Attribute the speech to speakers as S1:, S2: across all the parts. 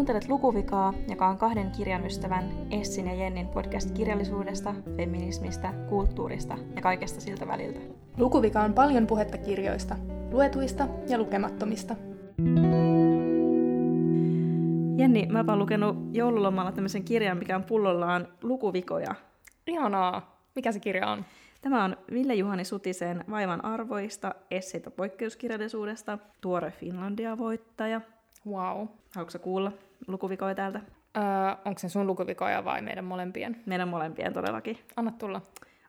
S1: Kuuntelet Lukuvikaa, joka on kahden kirjan ystävän Essin ja Jennin podcast kirjallisuudesta, feminismistä, kulttuurista ja kaikesta siltä väliltä.
S2: Lukuvika on paljon puhetta kirjoista, luetuista ja lukemattomista.
S1: Jenni, mä oon lukenut joululomalla tämmöisen kirjan, mikä on pullollaan lukuvikoja.
S2: Ihanaa. Mikä se kirja on?
S1: Tämä on Ville Juhani Sutisen Vaivan arvoista, esseitä poikkeuskirjallisuudesta, tuore Finlandia-voittaja.
S2: Wow.
S1: Haluatko kuulla lukuvikoja täältä?
S2: Öö, onko se sun lukuvikoja vai meidän molempien?
S1: Meidän molempien todellakin.
S2: Anna tulla.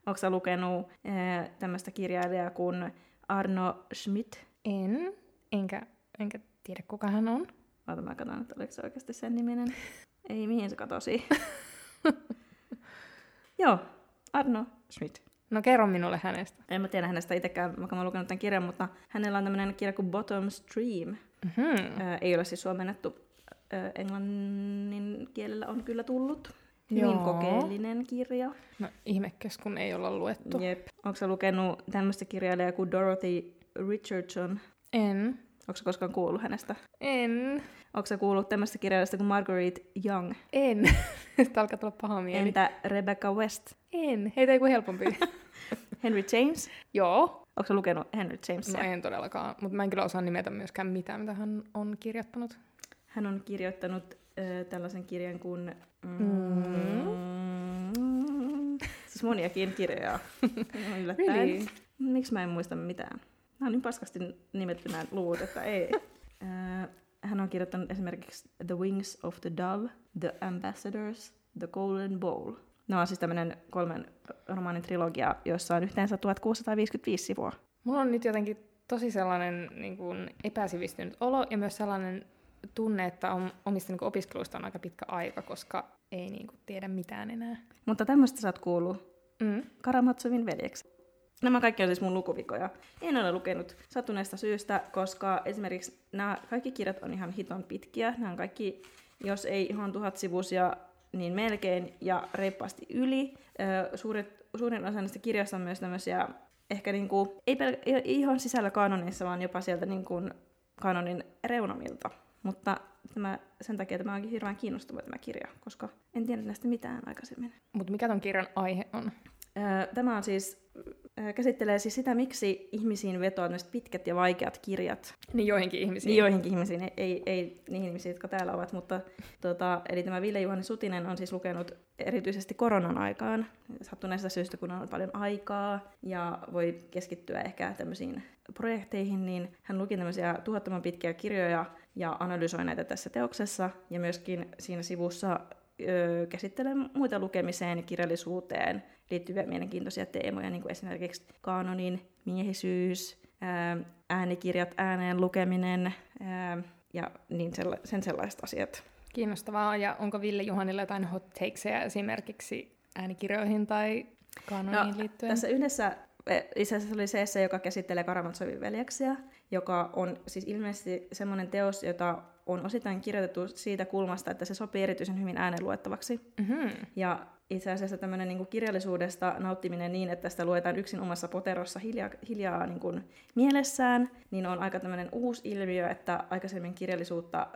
S1: Onko lukenut äh, tämmöistä kirjailijaa kuin Arno Schmidt?
S2: En. Enkä, enkä tiedä, kuka hän on.
S1: Ota mä katson, että oliko se oikeasti sen niminen. Ei, mihin se katosi. Joo, Arno Schmidt.
S2: No kerro minulle hänestä.
S1: En mä tiedä hänestä itsekään, vaikka mä oon lukenut tämän kirjan, mutta hänellä on tämmöinen kirja kuin Bottom Stream.
S2: Mm-hmm.
S1: Ää, ei ole siis suomennettu englannin kielellä on kyllä tullut. Hyvin
S2: Joo.
S1: kokeellinen kirja.
S2: No ihmekäs, kun ei olla luettu.
S1: Jep. Onko sä lukenut tämmöistä kirjailijaa kuin Dorothy Richardson?
S2: En.
S1: Onko sä koskaan kuullut hänestä?
S2: En.
S1: Onko sä kuullut tämmöistä kirjailijasta kuin Marguerite Young?
S2: En. Sitä alkaa tulla paha mieli.
S1: Entä Rebecca West?
S2: En. Heitä ei kuin helpompi.
S1: Henry James?
S2: Joo.
S1: Onko sä lukenut Henry Jamesia?
S2: No en todellakaan, mutta mä en kyllä osaa nimetä myöskään mitään, mitä hän on kirjoittanut.
S1: Hän on kirjoittanut äh, tällaisen kirjan kuin...
S2: Mm.
S1: Siis moniakin kirjoja. Yllättäen.
S2: Really?
S1: Miksi mä en muista mitään? Nämä on niin paskasti nimetty nämä luvut, että ei. Äh, hän on kirjoittanut esimerkiksi The Wings of the Dove, The Ambassadors, The Golden Bowl. Nämä on siis tämmöinen kolmen romaanin trilogia, jossa on yhteensä 1655 sivua.
S2: Mulla on nyt jotenkin tosi sellainen niin kuin epäsivistynyt olo ja myös sellainen tunne, että on, omista niin opiskeluista on aika pitkä aika, koska ei niin kuin, tiedä mitään enää.
S1: Mutta tämmöistä sä oot kuullut
S2: Mm.
S1: Karamatsovin veljeksi. Nämä kaikki on siis mun lukuvikoja. En ole lukenut sattuneesta syystä, koska esimerkiksi nämä kaikki kirjat on ihan hiton pitkiä. Nämä on kaikki, jos ei ihan tuhat sivuisia, niin melkein ja reippaasti yli. Suuret, suurin osa näistä kirjoista on myös tämmöisiä, ehkä niinku, ei, pel- ei ihan sisällä kanonissa, vaan jopa sieltä niinku kanonin reunamilta. Mutta tämä, sen takia tämä onkin hirveän kiinnostava tämä kirja, koska en tiedä näistä mitään aikaisemmin.
S2: Mutta mikä ton kirjan aihe on?
S1: Tämä on siis, käsittelee siis sitä, miksi ihmisiin tämmöiset pitkät ja vaikeat kirjat.
S2: Niin joihinkin ihmisiin.
S1: Niin joihinkin ihmisiin, ei, ei, ei niihin ihmisiin, jotka täällä ovat, mutta tota, eli tämä Ville Juhani Sutinen on siis lukenut erityisesti koronan aikaan, sattuneesta syystä, kun on paljon aikaa ja voi keskittyä ehkä tämmöisiin projekteihin, niin hän luki tämmöisiä tuhottoman pitkiä kirjoja ja analysoi näitä tässä teoksessa ja myöskin siinä sivussa ö, käsittelee muita lukemiseen ja kirjallisuuteen liittyviä mielenkiintoisia teemoja, niin kuin esimerkiksi kanonin, miehisyys, ää, äänikirjat, ääneen lukeminen ää, ja niin sella- sen sellaiset asiat.
S2: Kiinnostavaa. Ja onko Ville Juhanilla jotain hot takesia esimerkiksi äänikirjoihin tai kanoniin liittyen?
S1: Tässä yhdessä eh, itse asiassa oli se joka käsittelee Karamatsovin veljeksiä, joka on siis ilmeisesti semmoinen teos, jota on osittain kirjoitettu siitä kulmasta, että se sopii erityisen hyvin äänen luettavaksi.
S2: Mm-hmm.
S1: Ja itse asiassa tämmöinen niin kirjallisuudesta nauttiminen niin, että sitä luetaan yksin omassa poterossa hiljaa, hiljaa niin kuin mielessään, niin on aika tämmöinen uusi ilmiö, että aikaisemmin kirjallisuutta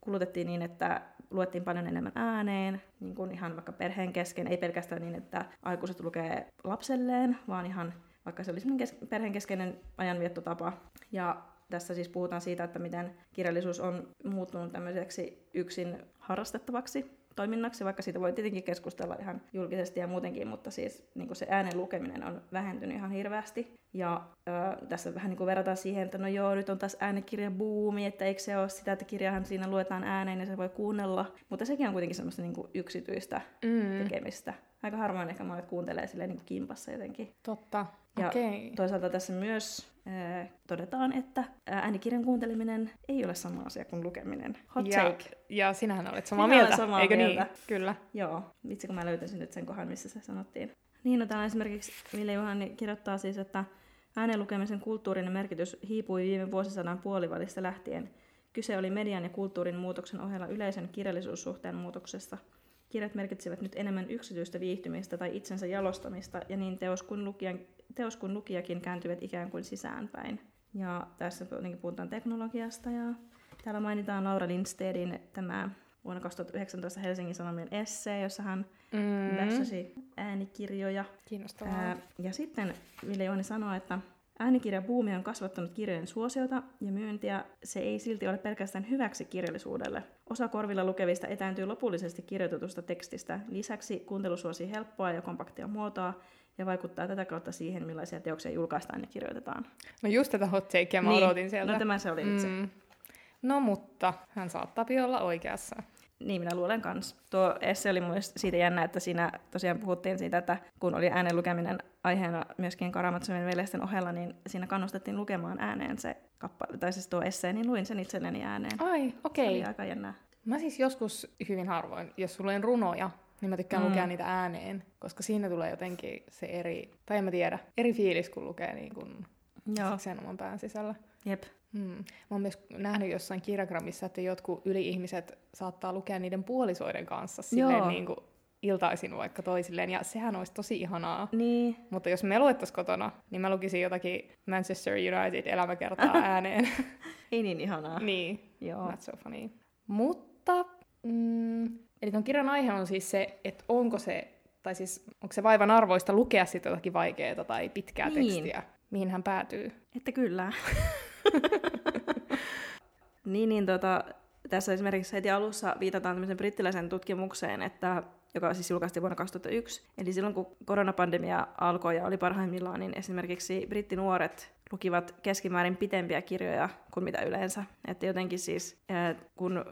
S1: kulutettiin niin, että luettiin paljon enemmän ääneen, niin kuin ihan vaikka perheen kesken, ei pelkästään niin, että aikuiset lukee lapselleen, vaan ihan vaikka se oli semmoinen kes- perheen keskeinen ajanviettotapa. Ja tässä siis puhutaan siitä, että miten kirjallisuus on muuttunut tämmöiseksi yksin harrastettavaksi toiminnaksi, vaikka siitä voi tietenkin keskustella ihan julkisesti ja muutenkin, mutta siis niin se äänen lukeminen on vähentynyt ihan hirveästi. Ja ö, tässä vähän niin kuin verrataan siihen, että no joo, nyt on taas äänikirja buumi, että eikö se ole sitä, että kirjahan siinä luetaan ääneen ja se voi kuunnella. Mutta sekin on kuitenkin semmoista niin kuin yksityistä
S2: Mm.
S1: tekemistä. Aika harvoin ehkä monet kuuntelee silleen niin kuin kimpassa jotenkin.
S2: Totta.
S1: Ja
S2: Okei.
S1: Toisaalta tässä myös äh, todetaan, että ää, äänikirjan kuunteleminen ei ole sama asia kuin lukeminen. Hot
S2: ja,
S1: take.
S2: ja sinähän olet samaa
S1: Minä
S2: mieltä,
S1: samaa
S2: eikö
S1: mieltä.
S2: niin? Kyllä.
S1: Joo, vitsi kun mä löytäisin nyt sen kohan, missä se sanottiin. Niin, no täällä esimerkiksi Ville Juhani kirjoittaa siis, että äänen lukemisen kulttuurinen merkitys hiipui viime vuosisadan puolivälistä lähtien. Kyse oli median ja kulttuurin muutoksen ohella yleisen kirjallisuussuhteen muutoksesta. Kirjat merkitsevät nyt enemmän yksityistä viihtymistä tai itsensä jalostamista, ja niin teos kuin, lukijan, teos kuin lukijakin kääntyvät ikään kuin sisäänpäin. Ja tässä puhutaan teknologiasta, ja täällä mainitaan Laura Lindstedin tämä vuonna 2019 Helsingin Sanomien essee, jossa hän
S2: Mm.
S1: lässäsi äänikirjoja.
S2: Kiinnostavaa.
S1: Ää, ja sitten Ville Jooni sanoi, että äänikirjabuumi on kasvattanut kirjojen suosiota ja myyntiä. Se ei silti ole pelkästään hyväksi kirjallisuudelle. Osa korvilla lukevista etääntyy lopullisesti kirjoitetusta tekstistä. Lisäksi kuuntelu suosii helppoa ja kompaktia muotoa ja vaikuttaa tätä kautta siihen, millaisia teoksia julkaistaan ja kirjoitetaan.
S2: No just tätä hot takea mä
S1: Niin.
S2: odotin sieltä.
S1: No tämä se oli itse.
S2: Mm. No mutta, hän saattaa olla oikeassa.
S1: Niin minä luulen kanssa. Tuo esse oli myös siitä jännä, että siinä tosiaan puhuttiin siitä, että kun oli äänen lukeminen aiheena myöskin Karamatsomin veljesten ohella, niin siinä kannustettiin lukemaan ääneen se kappale, tai siis tuo esse, niin luin sen itselleni ääneen.
S2: Ai,
S1: Se
S2: okei.
S1: oli aika jännää.
S2: Mä siis joskus hyvin harvoin, jos luen runoja, niin mä tykkään
S1: Mm.
S2: lukea niitä ääneen, koska siinä tulee jotenkin se eri, tai en mä tiedä, eri fiilis, kun lukee niin kuin
S1: Joo,
S2: sen oman pään sisällä.
S1: jep.
S2: Hmm. Mä oon myös nähnyt jossain kirjagrammissa, että jotkut yli-ihmiset saattaa lukea niiden puolisoiden kanssa silleen niin kuin iltaisin vaikka toisilleen, ja sehän olisi tosi ihanaa.
S1: Niin,
S2: Mutta jos me luettaisiin kotona, niin mä lukisin jotakin Manchester United elämäkertaa ääneen.
S1: ei niin ihanaa.
S2: niin,
S1: Joo.
S2: not so funny. Mutta, mm, eli ton kirjan aihe on siis se, että onko se, tai siis onko se vaivan arvoista lukea sitten jotakin vaikeaa tai pitkää
S1: Niin.
S2: tekstiä, mihin hän päätyy.
S1: Että kyllä. niin, niin tota, tässä esimerkiksi heti alussa viitataan tämmöiseen brittiläisen tutkimukseen, että, joka siis julkaistiin vuonna 2001. Eli silloin kun koronapandemia alkoi ja oli parhaimmillaan, niin esimerkiksi brittinuoret lukivat keskimäärin pitempiä kirjoja kuin mitä yleensä. Että jotenkin siis, ää, kun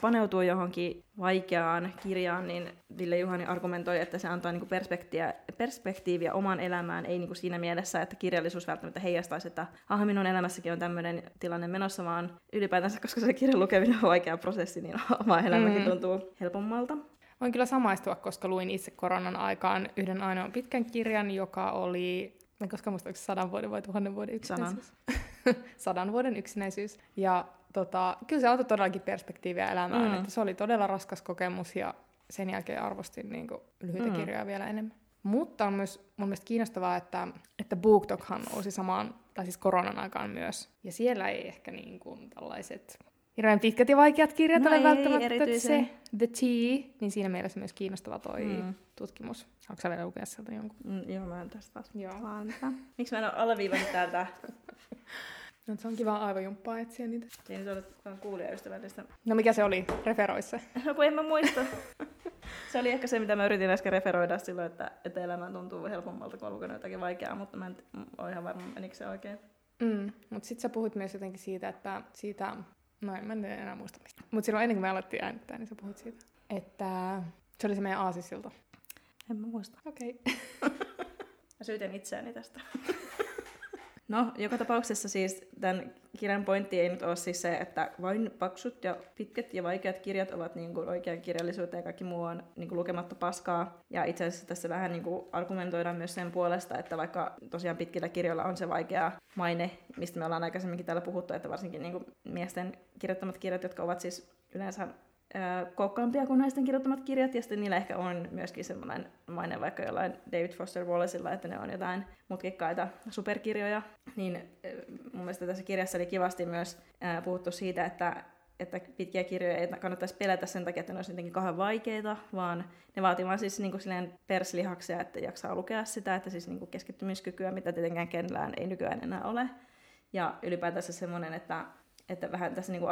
S1: paneutuu johonkin vaikeaan kirjaan, niin Ville Juhani argumentoi, että se antaa niinku perspektiiviä, perspektiiviä omaan elämään, ei niinku siinä mielessä, että kirjallisuus välttämättä heijastaisi, että ah, minun elämässäkin on tämmöinen tilanne menossa, vaan ylipäätänsä, koska se kirjan lukeminen on vaikea prosessi, niin oma elämäkin
S2: Mm.
S1: tuntuu helpommalta.
S2: Voin kyllä samaistua, koska luin itse koronan aikaan yhden ainoan pitkän kirjan, joka oli, en koskaan muista, onko se sadan vuoden vai tuhannen vuoden yksinäisyys. sadan vuoden yksinäisyys. Ja tota, kyllä se auttoi todellakin perspektiiviä elämään,
S1: Mm.
S2: että se oli todella raskas kokemus ja sen jälkeen arvostin niin kuin, lyhyitä
S1: Mm.
S2: kirjoja vielä enemmän. Mutta on myös mun mielestä kiinnostavaa, että, että BookTokhan nousi samaan, tai siis koronan aikaan myös. Ja siellä ei ehkä niin kuin tällaiset hirveän pitkät ja vaikeat kirjat
S1: No
S2: ole
S1: ei
S2: välttämättä
S1: erityisen.
S2: se The Tea, niin siinä mielessä myös kiinnostava toi
S1: Mm.
S2: tutkimus. Onko sä vielä lukea sieltä jonkun?
S1: Mm, joo, mä en tästä taas. Miksi mä en ole alleviivannut täältä?
S2: No, se on kiva aivojumppaa etsiä niitä.
S1: Ei nyt ole vaan kuulijaystävällistä.
S2: No mikä se oli? Referoi se.
S1: No kun en mä muista. se oli ehkä se, mitä mä yritin äsken referoida silloin, että, että elämä tuntuu helpommalta, kun on lukenut jotakin vaikeaa, mutta mä en ole ihan varma, menikö se oikein.
S2: Mm. Mutta sitten sä puhuit myös jotenkin siitä, että siitä, no en mä en enää muista mistä. Mutta silloin ennen kuin me alettiin äänittää, niin sä puhuit siitä, että se oli se meidän aasisilta.
S1: En mä muista.
S2: Okei. Okay.
S1: Mä syytän itseäni tästä. No, joka tapauksessa siis tämän kirjan pointti ei nyt ole siis se, että vain paksut ja pitkät ja vaikeat kirjat ovat niin kuin oikean kirjallisuutta ja kaikki muu on niin kuin lukematta paskaa. Ja itse asiassa tässä vähän niin kuin argumentoidaan myös sen puolesta, että vaikka tosiaan pitkillä kirjoilla on se vaikea maine, mistä me ollaan aikaisemminkin täällä puhuttu, että varsinkin niin kuin miesten kirjoittamat kirjat, jotka ovat siis yleensä kookkaampia kuin naisten kirjoittamat kirjat, ja sitten niillä ehkä on myöskin semmoinen maine vaikka jollain David Foster Wallacella, että ne on jotain mutkikkaita superkirjoja, niin mun mielestä tässä kirjassa oli kivasti myös puhuttu siitä, että että pitkiä kirjoja ei kannattaisi pelätä sen takia, että ne olisi jotenkin kauhean vaikeita, vaan ne vaatii vaan siis niin kuin perslihaksia, että jaksaa lukea sitä, että siis niin kuin keskittymiskykyä, mitä tietenkään kenellään ei nykyään enää ole. Ja ylipäätänsä semmoinen, että että vähän tässä niin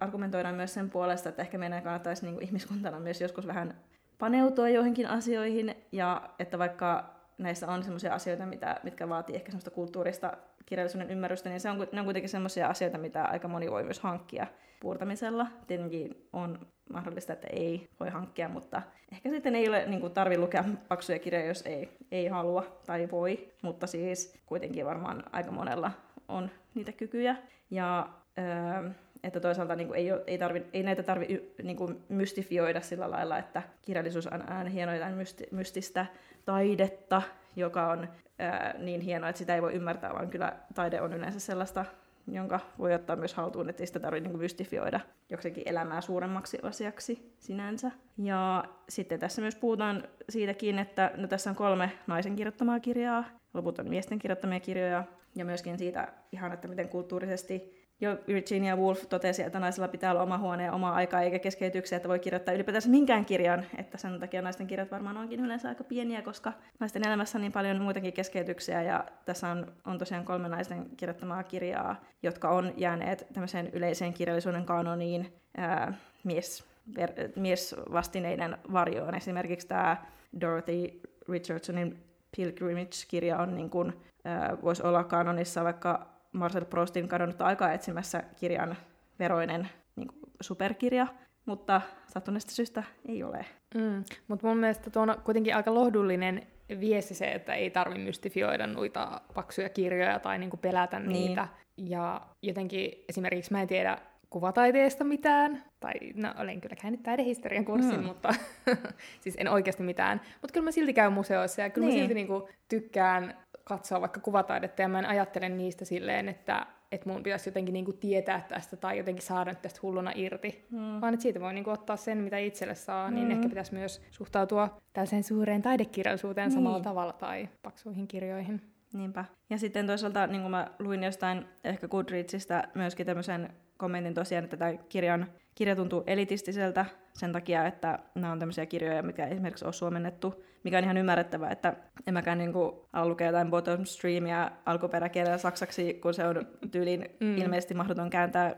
S1: argumentoidaan myös sen puolesta, että ehkä meidän kannattaisi niin kuin ihmiskuntana myös joskus vähän paneutua joihinkin asioihin, ja että vaikka näissä on sellaisia asioita, mitä, mitkä vaatii ehkä semmoista kulttuurista kirjallisuuden ymmärrystä, niin se on, ne on kuitenkin sellaisia asioita, mitä aika moni voi myös hankkia puurtamisella. Tietenkin on mahdollista, että ei voi hankkia, mutta ehkä sitten ei ole niin kuin, tarvi lukea paksuja kirjoja, jos ei, ei halua tai voi, mutta siis kuitenkin varmaan aika monella on niitä kykyjä. Ja öö, että toisaalta niin kuin, ei, ole, ei, tarvi, ei näitä tarvitse niin mystifioida sillä lailla, että kirjallisuus on aina hienoa mysti, mystistä taidetta, joka on ää, niin hienoa, että sitä ei voi ymmärtää, vaan kyllä taide on yleensä sellaista, jonka voi ottaa myös haltuun, että ei sitä tarvitse niin mystifioida joksikin elämää suuremmaksi asiaksi sinänsä. Ja sitten tässä myös puhutaan siitäkin, että no tässä on kolme naisen kirjoittamaa kirjaa, loput on miesten kirjoittamia kirjoja, ja myöskin siitä ihan, että miten kulttuurisesti jo Virginia Woolf totesi, että naisella pitää olla oma huone ja oma aika eikä keskeytyksiä, että voi kirjoittaa ylipäätänsä minkään kirjan, että sen takia naisten kirjat varmaan onkin yleensä aika pieniä, koska naisten elämässä on niin paljon muitakin keskeytyksiä ja tässä on, on tosiaan kolme naisten kirjoittamaa kirjaa, jotka on jääneet tämmöiseen yleiseen kirjallisuuden kanoniin ää, mies, ver, miesvastineiden varjoon. Esimerkiksi tämä Dorothy Richardsonin Pilgrimage-kirja on niin kuin, ää, voisi olla kanonissa vaikka Marcel Proustin kadonnutta aikaa etsimässä kirjan veroinen niin kuin superkirja, mutta sattuneesta syystä ei ole.
S2: Mm. Mutta mun mielestä tuo on kuitenkin aika lohdullinen viesti se, että ei tarvi mystifioida noita paksuja kirjoja tai niinku pelätä niin. niitä. Ja jotenkin esimerkiksi mä en tiedä kuvataiteesta mitään, tai no olen kyllä käynyt taidehistorian kurssin, mm. mutta siis en oikeasti mitään. Mutta kyllä mä silti käyn museoissa ja kyllä niin. mä silti niinku tykkään katsoa vaikka kuvataidetta ja mä en ajattele niistä silleen, että, että mun pitäisi jotenkin niinku tietää tästä tai jotenkin saada tästä hulluna irti, mm. vaan että siitä voi niinku ottaa sen, mitä itselle saa, niin mm. ehkä pitäisi myös suhtautua tällaiseen suureen taidekirjallisuuteen niin. samalla tavalla tai paksuihin kirjoihin.
S1: Niinpä. Ja sitten toisaalta, niin kuin mä luin jostain ehkä Goodreadsista myöskin tämmöisen kommentin tosiaan, että tämä kirjan, kirja tuntuu elitistiseltä sen takia, että nämä on tämmöisiä kirjoja, mikä esimerkiksi on suomennettu, mikä on ihan ymmärrettävää, että en mäkään niin kuin ala lukea jotain bottom streamia alkuperäkielellä saksaksi, kun se on tyylin mm. ilmeisesti mahdoton kääntää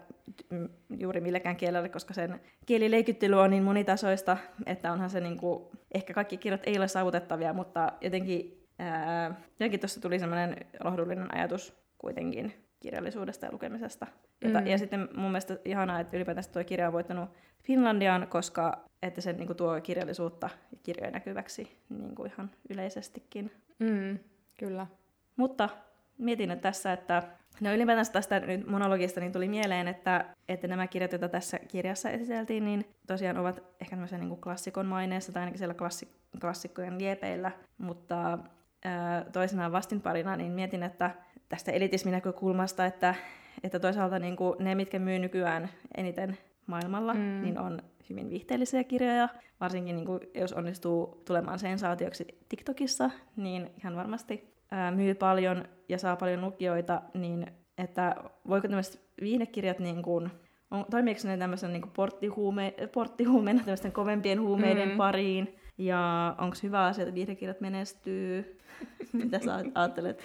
S1: juuri millekään kielelle, koska sen kielileikyttely on niin monitasoista, että onhan se niin kuin, ehkä kaikki kirjat ei ole saavutettavia, mutta jotenkin Ää, jotenkin tuossa tuli semmoinen lohdullinen ajatus kuitenkin kirjallisuudesta ja lukemisesta. Jota, mm. Ja sitten mun mielestä ihanaa, että ylipäätään tuo kirja on voittanut Finlandian, koska että se niin kuin, tuo kirjallisuutta ja kirjoja näkyväksi niin kuin ihan yleisestikin.
S2: Mm, kyllä.
S1: Mutta mietin nyt tässä, että no ylipäätään tästä nyt monologista niin tuli mieleen, että, että nämä kirjat, joita tässä kirjassa esiteltiin, niin tosiaan ovat ehkä tämmöisen niin kuin klassikon maineessa tai ainakin siellä klassik- klassikkojen liepeillä, mutta toisenaan vastinparina, niin mietin, että tästä elitismin näkökulmasta, että, että toisaalta niin kuin ne, mitkä myy nykyään eniten maailmalla, mm. niin on hyvin viihteellisiä kirjoja. Varsinkin niin kuin, jos onnistuu tulemaan sensaatioksi TikTokissa, niin ihan varmasti ää, myy paljon ja saa paljon lukijoita, niin että voiko tämmöiset viihdekirjat niin kuin, on, toimiiko ne tämmöisen niin porttihuume, porttihuumeena tämmöisten kovempien huumeiden mm. pariin, ja onko hyvä asia, että viihdekirjat menestyy? Mitä sä ajattelet?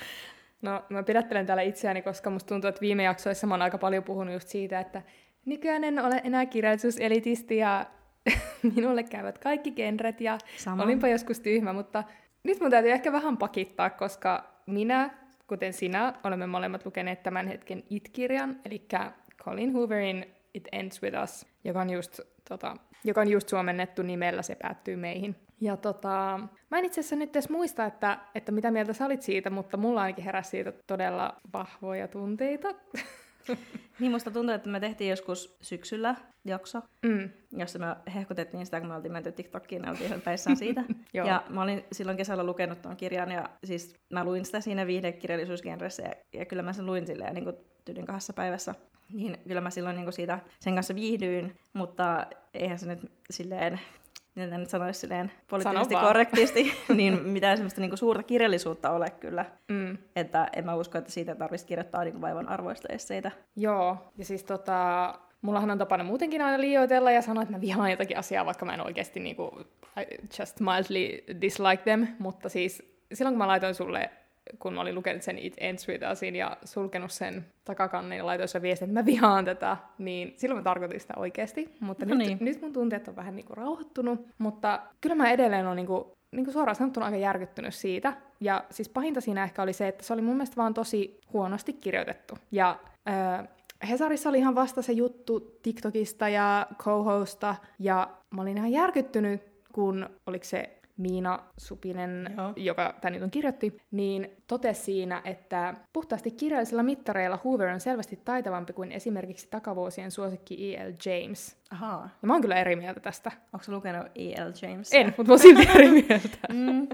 S2: No mä pidättelen täällä itseäni, koska musta tuntuu, että viime jaksoissa mä oon aika paljon puhunut just siitä, että nykyään en ole enää kirjallisuuselitisti ja minulle käyvät kaikki genret ja Sama. olinpa joskus tyhmä, mutta nyt mun täytyy ehkä vähän pakittaa, koska minä, kuten sinä, olemme molemmat lukeneet tämän hetken It-kirjan, eli Colin Hooverin It Ends With Us, joka on just, tota, joka on just suomennettu nimellä Se päättyy meihin. Ja tota, mä en itse asiassa nyt edes muista, että, että mitä mieltä sä olit siitä, mutta mulla ainakin heräsi siitä todella vahvoja tunteita.
S1: niin musta tuntuu, että me tehtiin joskus syksyllä jakso, mm. jossa me hehkutettiin sitä, kun me oltiin menty TikTokiin ja oltiin ihan päissään siitä. ja mä olin silloin kesällä lukenut tuon kirjan ja siis mä luin sitä siinä viihdekirjallisuusgenressä ja, ja kyllä mä sen luin silleen niin kuin tyylin kahdessa päivässä. Niin kyllä mä silloin niin kuin siitä sen kanssa viihdyin, mutta eihän se nyt silleen mitä nyt sanoisi silleen poliittisesti korrektisti, niin mitään semmoista niinku suurta kirjallisuutta ole kyllä. Mm. Että en mä usko, että siitä tarvitsisi kirjoittaa niinku vaivan arvoista esseitä.
S2: Joo, ja siis tota, mullahan on tapana muutenkin aina liioitella ja sanoa, että mä vihaan jotakin asiaa, vaikka mä en oikeasti niinku, I just mildly dislike them, mutta siis silloin kun mä laitoin sulle kun mä olin lukenut sen It Ends With Usin ja sulkenut sen takakannen ja laitoin sen viestin, että mä vihaan tätä, niin silloin mä tarkoitin sitä oikeasti. Mutta no nyt, niin. nyt mun tunteet on vähän niinku rauhoittunut, mutta kyllä mä edelleen olen niinku, niinku suoraan sanottuna aika järkyttynyt siitä. Ja siis pahinta siinä ehkä oli se, että se oli mun mielestä vaan tosi huonosti kirjoitettu. Ja äh, Hesarissa oli ihan vasta se juttu TikTokista ja co ja mä olin ihan järkyttynyt, kun oliko se Miina Supinen, Joo. joka tämän nyt on kirjoitti, niin totesi siinä, että puhtaasti kirjallisilla mittareilla Hoover on selvästi taitavampi kuin esimerkiksi takavuosien suosikki E.L. James.
S1: Ahaa.
S2: Ja mä oon kyllä eri mieltä tästä.
S1: Onko lukenut E.L. James?
S2: En, mutta mä oon silti eri mieltä.
S1: mm.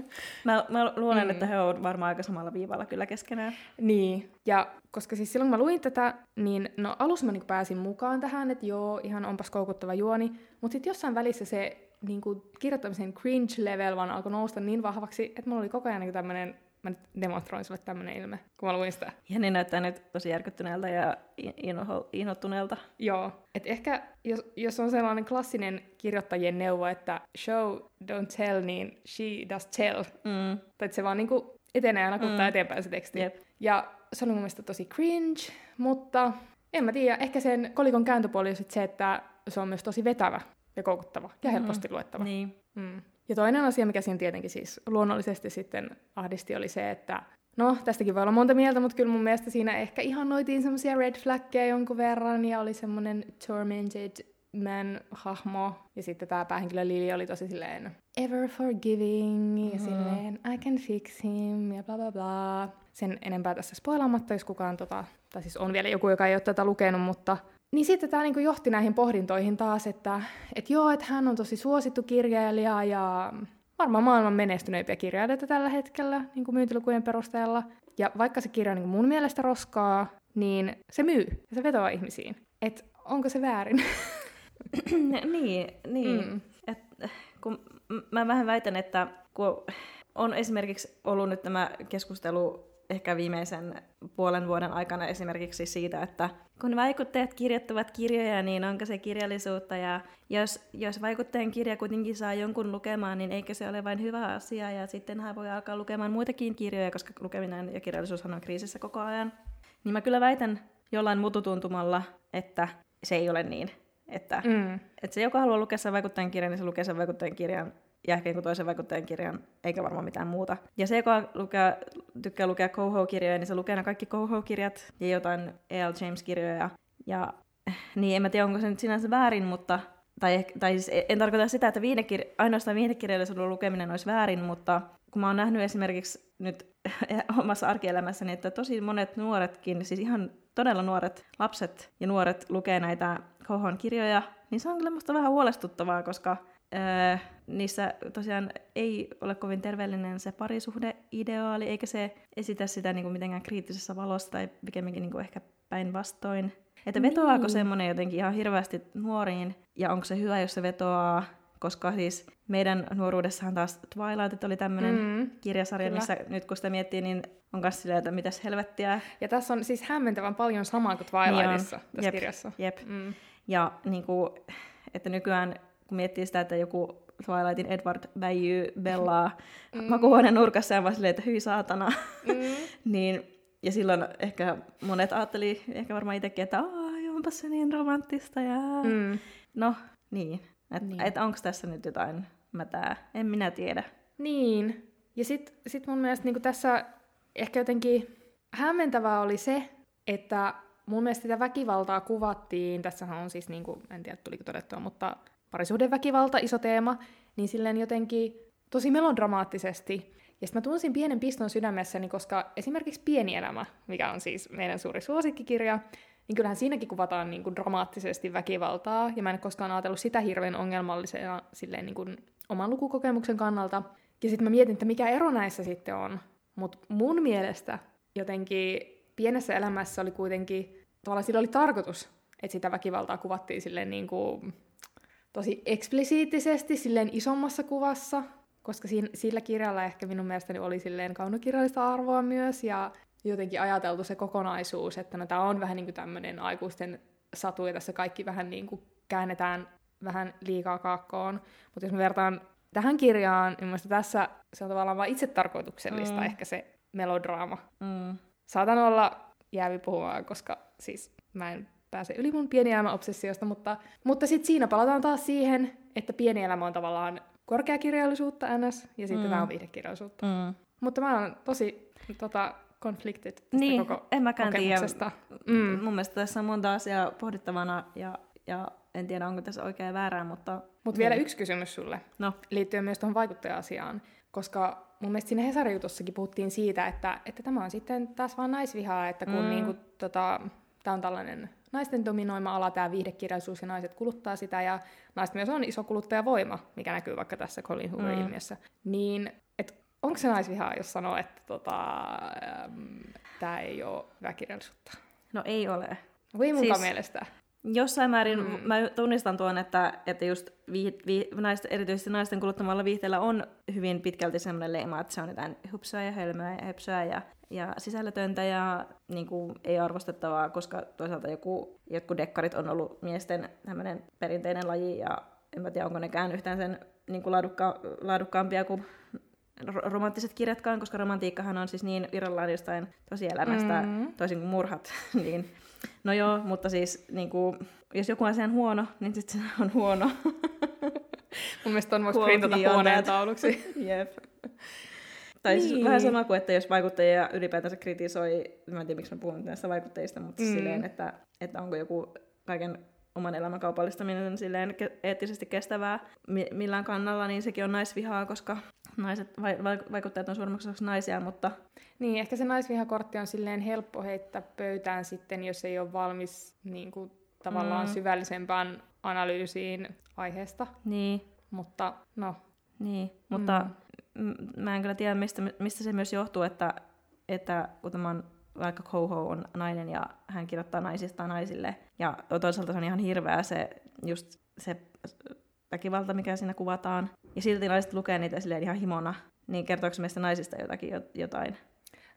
S1: Mä, mä luulen, mm. että he ovat varmaan aika samalla viivalla kyllä keskenään.
S2: Niin, ja koska siis silloin kun mä luin tätä, niin no alussa mä niin pääsin mukaan tähän, että joo, ihan onpas koukuttava juoni, mutta sitten jossain välissä se niin kuin kirjoittamisen cringe-level vaan alkoi nousta niin vahvaksi, että mulla oli koko ajan niin tämmöinen mä nyt demonstroin sulle tämmönen ilme, kun mä luin sitä.
S1: Ja ne näyttää nyt tosi järkyttyneeltä ja inho, inhottuneelta.
S2: Joo, että ehkä jos, jos on sellainen klassinen kirjoittajien neuvo, että show, don't tell, niin she does tell. Mm. Tai että se vaan niinku etenee aina, kun mm. eteenpäin se teksti. Yep. Ja se oli mun mielestä tosi cringe, mutta en mä tiedä, ehkä sen kolikon kääntöpuoli on se, että se on myös tosi vetävä ja koukuttava ja mm-hmm. helposti luettava.
S1: Niin.
S2: Mm. Ja toinen asia, mikä siinä tietenkin siis luonnollisesti sitten ahdisti, oli se, että no, tästäkin voi olla monta mieltä, mutta kyllä mun mielestä siinä ehkä noitiin semmoisia red flaggeja jonkun verran, ja oli semmoinen tormented man-hahmo, ja sitten tämä päähenkilö Lili oli tosi silleen ever forgiving, ja mm-hmm. silleen I can fix him, ja bla bla bla. Sen enempää tässä spoilaamatta, jos kukaan tota, tai siis on vielä joku, joka ei ole tätä lukenut, mutta niin sitten tämä niinku johti näihin pohdintoihin taas, että et joo, että hän on tosi suosittu kirjailija ja varmaan maailman menestyneimpiä kirjailijoita tällä hetkellä niin kuin myyntilukujen perusteella. Ja vaikka se kirja on niin mun mielestä roskaa, niin se myy ja se vetoaa ihmisiin. Et onko se väärin?
S1: niin, niin. Mm. Et, kun mä vähän väitän, että kun on esimerkiksi ollut nyt tämä keskustelu ehkä viimeisen puolen vuoden aikana esimerkiksi siitä, että kun vaikuttajat kirjoittavat kirjoja, niin onko se kirjallisuutta, ja jos, jos vaikuttajan kirja kuitenkin saa jonkun lukemaan, niin eikö se ole vain hyvä asia, ja sitten hän voi alkaa lukemaan muitakin kirjoja, koska lukeminen ja kirjallisuushan on kriisissä koko ajan. Niin mä kyllä väitän jollain mututuntumalla, että se ei ole niin. Että, mm. että se, joka haluaa lukea sen vaikuttajan kirjan, niin se lukee sen vaikuttajan kirjan ja ehkä toisen vaikuttajan kirjan, eikä varmaan mitään muuta. Ja se, joka lukee, tykkää lukea Coho-kirjoja, niin se lukee nämä kaikki Coho-kirjat ja jotain E.L. James-kirjoja. Ja niin en mä tiedä, onko se nyt sinänsä väärin, mutta tai, tai siis en tarkoita sitä, että viihdekir- ainoastaan viihdekirjallisuuden lukeminen olisi väärin, mutta kun mä oon nähnyt esimerkiksi nyt omassa arkielämässäni, että tosi monet nuoretkin, siis ihan todella nuoret lapset ja nuoret lukee näitä Kohon kirjoja, niin se on kyllä musta vähän huolestuttavaa, koska öö, niissä tosiaan ei ole kovin terveellinen se parisuhdeideaali, eikä se esitä sitä niin kuin mitenkään kriittisessä valossa tai pikemminkin niin kuin ehkä päinvastoin. Että vetoaako niin. semmoinen jotenkin ihan hirveästi nuoriin, ja onko se hyvä, jos se vetoaa, koska siis meidän nuoruudessahan taas Twilight oli tämmöinen mm, kirjasarja, kyllä. missä nyt kun sitä miettii, niin on myös silleen, että mitäs helvettiä.
S2: Ja tässä on siis hämmentävän paljon samaa kuin Twilightissa niin tässä
S1: jep,
S2: kirjassa.
S1: Jep. Mm. Ja niin kuin, että nykyään kun miettii sitä, että joku Twilightin Edward väijyy Bellaa mm. makuuhuoneen nurkassa ja vaan silleen, että hyi saatana. Mm. niin, ja silloin ehkä monet ajatteli, ehkä varmaan itsekin, että onpa se niin romanttista. Ja... Mm. No, niin. Että niin. et onko tässä nyt jotain mätää? En minä tiedä.
S2: Niin. Ja sitten sit mun mielestä niin tässä ehkä jotenkin hämmentävää oli se, että mun mielestä sitä väkivaltaa kuvattiin, tässähän on siis, niin kuin, en tiedä tuliko todettua, mutta parisuhdeväkivalta, iso teema, niin silleen jotenkin tosi melodramaattisesti. Ja sitten mä tunsin pienen piston sydämessäni, koska esimerkiksi Pieni elämä, mikä on siis meidän suuri suosikkikirja, niin kyllähän siinäkin kuvataan niin kuin dramaattisesti väkivaltaa, ja mä en koskaan ajatellut sitä hirveän ongelmallisena silleen niin kuin oman lukukokemuksen kannalta. Ja sitten mä mietin, että mikä ero näissä sitten on. Mutta mun mielestä jotenkin pienessä elämässä oli kuitenkin, tavallaan sillä oli tarkoitus, että sitä väkivaltaa kuvattiin silleen niin kuin tosi eksplisiittisesti silleen isommassa kuvassa, koska siinä, sillä kirjalla ehkä minun mielestäni oli silleen kaunokirjallista arvoa myös, ja jotenkin ajateltu se kokonaisuus, että no, tämä on vähän niin kuin tämmöinen aikuisten satu, ja tässä kaikki vähän niin kuin käännetään vähän liikaa kaakkoon. Mutta jos mä vertaan tähän kirjaan, niin mielestäni tässä se on tavallaan vain itsetarkoituksellista mm. ehkä se melodraama. Mm. Saatan olla jäävi puhumaan, koska siis mä en pääse yli mun pieni obsessiosta, mutta, mutta sitten siinä palataan taas siihen, että pieni elämä on tavallaan korkeakirjallisuutta ns, ja sitten mm. tämä on viihdekirjallisuutta. Mm. Mutta mä oon tosi tota, conflicted tästä
S1: niin,
S2: koko
S1: en mäkään tiedä. Mm. Mun mielestä tässä on monta asiaa pohdittavana, ja, ja en tiedä, onko tässä oikein ja väärää, mutta...
S2: Mutta vielä yksi kysymys sulle, no. liittyen myös tuohon vaikuttaja-asiaan, koska mun mielestä siinä Hesari-jutussakin puhuttiin siitä, että, että tämä on sitten taas vaan naisvihaa, että kun mm. niinku, tota, tämä on tällainen naisten dominoima ala tämä viihdekirjallisuus ja naiset kuluttaa sitä ja naiset myös on iso kuluttajavoima, mikä näkyy vaikka tässä Colin Hoover-ilmiössä. Mm. Niin, et onko se naisvihaa, jos sanoo, että tota, ähm, tämä ei ole väkirjallisuutta?
S1: No ei ole.
S2: Voi siis, mielestä.
S1: Jossain määrin mm. mä tunnistan tuon, että, että just vii, vii, naisten, erityisesti naisten kuluttamalla viihteellä on hyvin pitkälti semmoinen leima, että se on jotain hupsua ja hölmöä ja höpsöä ja, ja sisällötöntä ja niin kuin, ei arvostettavaa, koska toisaalta joku, jotkut dekkarit on ollut miesten tämmöinen perinteinen laji ja en mä tiedä, onko nekään yhtään sen niin kuin laadukka, laadukkaampia kuin romanttiset kirjatkaan, koska romantiikkahan on siis niin irrallaan jostain tosielämästä, mm-hmm. toisin kuin murhat, niin no joo, mutta siis niin kuin, jos joku asia on huono, niin sitten se on huono.
S2: Mun mielestä on voisi printata huoneen tauluksi.
S1: Jep. Tai niin. siis vähän sama kuin, että jos vaikuttajia ylipäätänsä kritisoi, mä en tiedä miksi mä puhun näistä vaikuttajista, mutta mm. silleen, että, että onko joku kaiken oman elämän kaupallistaminen silleen eettisesti kestävää millään kannalla, niin sekin on naisvihaa, koska naiset, vaikuttajat on suurimmaksi naisia, mutta...
S2: Niin, ehkä se naisvihakortti on silleen helppo heittää pöytään sitten, jos ei ole valmis niin kuin, tavallaan mm. syvällisempään analyysiin aiheesta.
S1: Niin.
S2: Mutta no.
S1: Niin, mutta mm. mä en kyllä tiedä, mistä, mistä se myös johtuu, että, että kun tämä on vaikka Koho on nainen ja hän kirjoittaa naisista naisille. Ja toisaalta se on ihan hirveä se, just se väkivalta, mikä siinä kuvataan. Ja silti naiset lukee niitä silleen ihan himona. Niin kertooko meistä naisista jotakin jotain?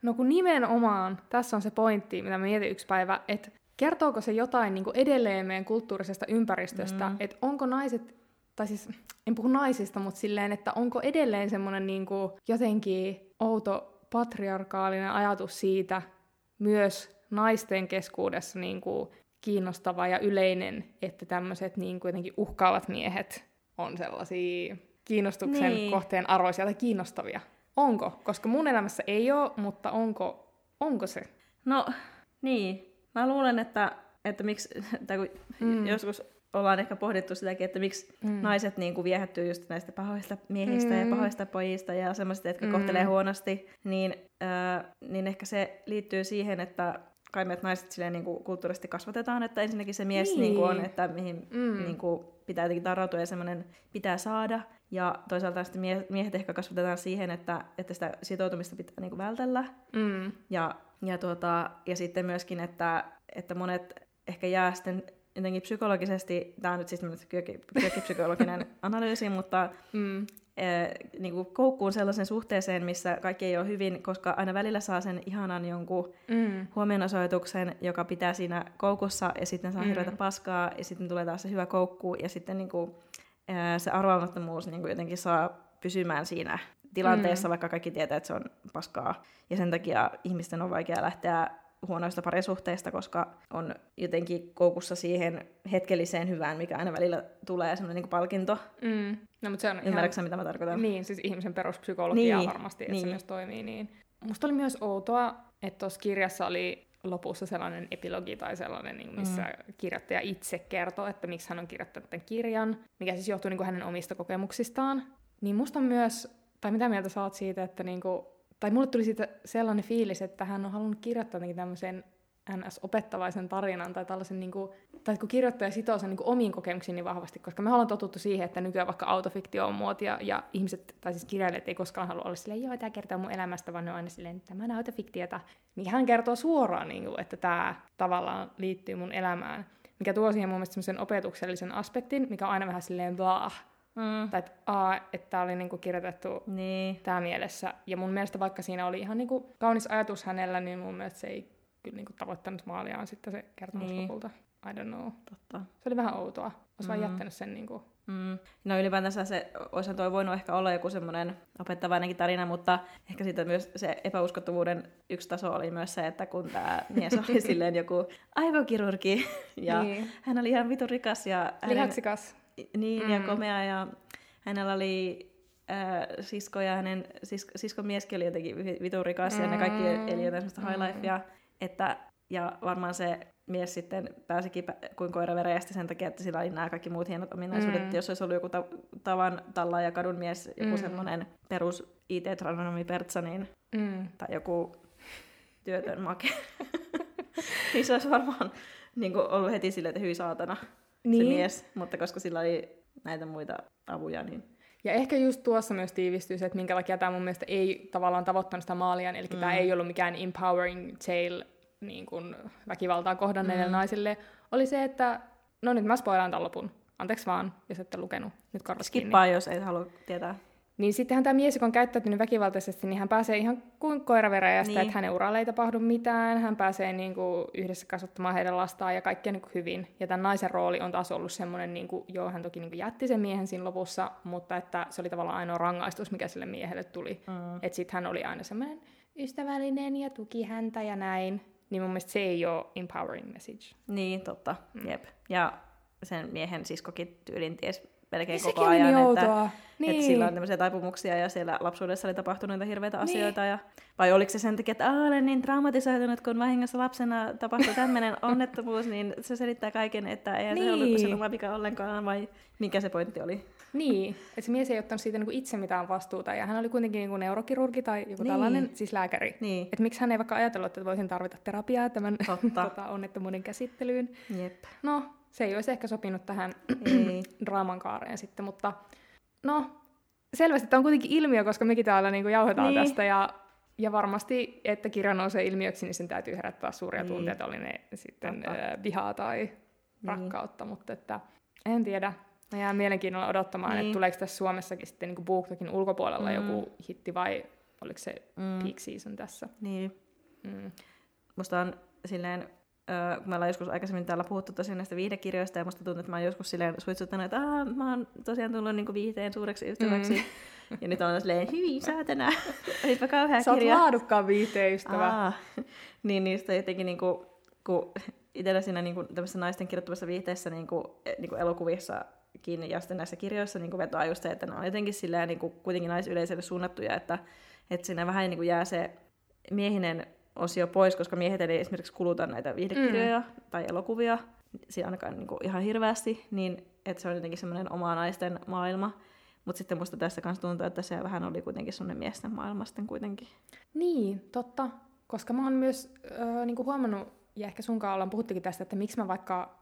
S2: No kun nimenomaan, tässä on se pointti, mitä mietin yksi päivä, että kertooko se jotain niin edelleen meidän kulttuurisesta ympäristöstä, mm. että onko naiset, tai siis en puhu naisista, mutta silleen, että onko edelleen semmoinen niin jotenkin outo patriarkaalinen ajatus siitä myös naisten keskuudessa niin kuin kiinnostava ja yleinen, että tämmöiset niin jotenkin uhkaavat miehet on sellaisia kiinnostuksen niin. kohteen arvoisia tai kiinnostavia. Onko? Koska mun elämässä ei ole, mutta onko, onko se?
S1: No, niin. Mä luulen, että, että miksi, tai kun mm. joskus ollaan ehkä pohdittu sitäkin, että miksi mm. naiset niin kuin viehättyy just näistä pahoista miehistä mm. ja pahoista pojista ja semmoisista, jotka mm. kohtelee huonosti, niin, äh, niin ehkä se liittyy siihen, että kai meidät naiset silleen niin kuin kulttuurisesti kasvatetaan, että ensinnäkin se mies niin. Niin kuin on, että mihin mm. niin kuin pitää jotenkin tarrautua ja semmoinen pitää saada. Ja toisaalta sitten miehet ehkä kasvatetaan siihen, että, että sitä sitoutumista pitää niin kuin vältellä. Mm. Ja, ja, tuota, ja sitten myöskin, että, että monet ehkä jää sitten jotenkin psykologisesti, tämä on nyt siis kyökkipsykologinen analyysi, mutta mm. eh, niin kuin koukkuun sellaisen suhteeseen, missä kaikki ei ole hyvin, koska aina välillä saa sen ihanan jonkun mm. huomionosoituksen, joka pitää siinä koukussa, ja sitten saa mm. hirveätä paskaa, ja sitten tulee taas se hyvä koukku, ja sitten niin kuin, eh, se arvaamattomuus niin kuin jotenkin saa pysymään siinä tilanteessa, mm. vaikka kaikki tietää, että se on paskaa. Ja sen takia ihmisten on vaikea lähteä huonoista parisuhteista, koska on jotenkin koukussa siihen hetkelliseen hyvään, mikä aina välillä tulee semmoinen niin palkinto. Mm.
S2: No, mutta se on
S1: Ymmärrätkö ihan... mitä mä tarkoitan?
S2: Niin, siis ihmisen peruspsykologia niin, varmasti, että niin. se myös toimii niin. Musta oli myös outoa, että tuossa kirjassa oli lopussa sellainen epilogi tai sellainen, niin missä mm. kirjoittaja itse kertoo, että miksi hän on kirjoittanut tämän kirjan, mikä siis johtuu niin kuin hänen omista kokemuksistaan. Niin musta on myös, tai mitä mieltä saat siitä, että niin kuin tai mulle tuli siitä sellainen fiilis, että hän on halunnut kirjoittaa tämmöisen NS-opettavaisen tarinan tai tällaisen, niin kuin, tai kun kirjoittaja sitoo sen niin kuin omiin kokemuksiin niin vahvasti, koska me ollaan totuttu siihen, että nykyään vaikka autofiktio on muotia ja ihmiset, tai siis kirjailijat ei koskaan halua olla silleen, joo, tämä kertoo mun elämästä, vaan ne on aina silleen, tämä on autofiktiota. Niin hän kertoo suoraan, niin kuin, että tämä tavallaan liittyy mun elämään, mikä tuo siihen mun mielestä semmoisen opetuksellisen aspektin, mikä on aina vähän silleen blah, Mm. Tai että, aa, että tämä oli niinku kirjoitettu niin. tämä mielessä. Ja mun mielestä vaikka siinä oli ihan niinku kaunis ajatus hänellä, niin mun mielestä se ei kyllä niinku tavoittanut maaliaan sitten se kertomus niin. lopulta. I don't know. Totta. Se oli vähän outoa. Olisi mm. vaan jättänyt sen niinku...
S1: Mm. No ylipäätänsä se, olisi toi voinut ehkä olla joku semmoinen opettavainenkin tarina, mutta ehkä siitä myös se epäuskottavuuden yksi taso oli myös se, että kun tämä mies oli silleen joku aivokirurgi ja niin. hän oli ihan vitun rikas ja...
S2: Lihaksikas.
S1: Niin, mm. ja komea ja hänellä oli äh, sisko ja hänen sis, siskon mieskin oli jotenkin vitun rikas mm. ja ne kaikki mm. eli jotain semmoista high lifea. Mm. Että, ja varmaan se mies sitten pääsikin kuin koira veräjästä sen takia, että sillä oli nämä kaikki muut hienot ominaisuudet. Mm. Jos olisi ollut joku ta- tavan talla ja kadun mies, joku mm. semmoinen perus IT-tranonomi Pertsa, niin, mm. tai joku työtön make, niin se olisi varmaan niin kuin, ollut heti silleen, että hyi saatana niin. se mies, mutta koska sillä oli näitä muita avuja, niin...
S2: Ja ehkä just tuossa myös tiivistyy se, että minkä takia tämä mun mielestä ei tavallaan tavoittanut sitä maalia, eli mm. tämä ei ollut mikään empowering tale niin kuin väkivaltaa kohdanneille mm. naisille, oli se, että no nyt mä spoilaan tämän lopun. Anteeksi vaan, jos ette lukenut. Nyt korvat
S1: Skippaa, kiinni. jos ei halua tietää.
S2: Niin sittenhän tämä mies, joka on käyttäytynyt väkivaltaisesti, niin hän pääsee ihan kuin koiraveräjästä, niin. että hänen uralle ei tapahdu mitään. Hän pääsee niin kuin yhdessä kasvattamaan heidän lastaan ja kaikkea niin kuin hyvin. Ja tämän naisen rooli on taas ollut semmoinen, niin kuin, joo, hän toki niin kuin jätti sen miehen siinä lopussa, mutta että se oli tavallaan ainoa rangaistus, mikä sille miehelle tuli. Mm. Että sitten hän oli aina semmoinen ystävällinen ja tuki häntä ja näin. Niin mun mielestä se ei ole empowering message.
S1: Niin, totta. Mm. Jep. Ja sen miehen siskokin tyylin ties melkein niin koko ajan. Että, niin. että sillä on tämmöisiä taipumuksia ja siellä lapsuudessa oli tapahtunut niitä hirveitä niin. asioita. Ja, vai oliko se sen takia, että olen niin traumatisoitunut, kun vahingossa lapsena tapahtui tämmöinen onnettomuus, niin se selittää kaiken, että ei niin. se ollut sen oma vika ollenkaan, vai mikä se pointti oli?
S2: Niin, että se mies ei ottanut siitä niinku itse mitään vastuuta, ja hän oli kuitenkin niinku neurokirurgi tai joku niin. tällainen, siis lääkäri. Niin. Että miksi hän ei vaikka ajatellut, että voisin tarvita terapiaa tämän tota, onnettomuuden käsittelyyn.
S1: Jep.
S2: No, se ei olisi ehkä sopinut tähän draaman kaareen sitten, mutta no, selvästi tämä on kuitenkin ilmiö, koska mekin täällä niinku jauhetaan niin. tästä, ja, ja varmasti, että kirja nousee ilmiöksi, niin sen täytyy herättää suuria niin. tunteita, oli ne sitten äh, vihaa tai niin. rakkautta, mutta että en tiedä. Mä jään mielenkiinnolla odottamaan, niin. että tuleeko tässä Suomessakin sitten niin BookTokin ulkopuolella mm. joku hitti vai oliko se mm. peak season tässä.
S1: Niin. Mm. Musta on silleen Öö, kun me ollaan joskus aikaisemmin täällä puhuttu tosiaan näistä viihdekirjoista, ja musta tuntuu, että mä oon joskus silleen suitsuttanut, että Aa, mä oon tosiaan tullut niin viihteen suureksi ystäväksi. Mm. Ja nyt on silleen, hyvin saatana, olipa kauhea
S2: Sä
S1: kirja.
S2: Sä oot laadukkaan viihteen ystävä.
S1: Aa, niin niistä jotenkin niin kuin, kun itsellä siinä niin kuin, naisten kirjoittamassa viihteessä niin kuin, e, niin kuin elokuvissa kiinni ja sitten näissä kirjoissa niin kuin vetoaa just se, että ne on jotenkin silleen, niin kuin, kuitenkin naisyleisölle suunnattuja, että, että siinä vähän niin kuin jää se miehinen osio pois, koska miehet ei esimerkiksi kuluta näitä viihdekirjoja mm. tai elokuvia siinä ainakaan niin kuin ihan hirveästi, niin että se on jotenkin semmoinen oma naisten maailma. Mutta sitten musta tässä kanssa tuntuu, että se vähän oli kuitenkin semmoinen miesten maailma sitten kuitenkin.
S2: Niin, totta. Koska mä oon myös äh, niinku huomannut, ja ehkä sunkaan ollaan puhuttukin tästä, että miksi mä vaikka,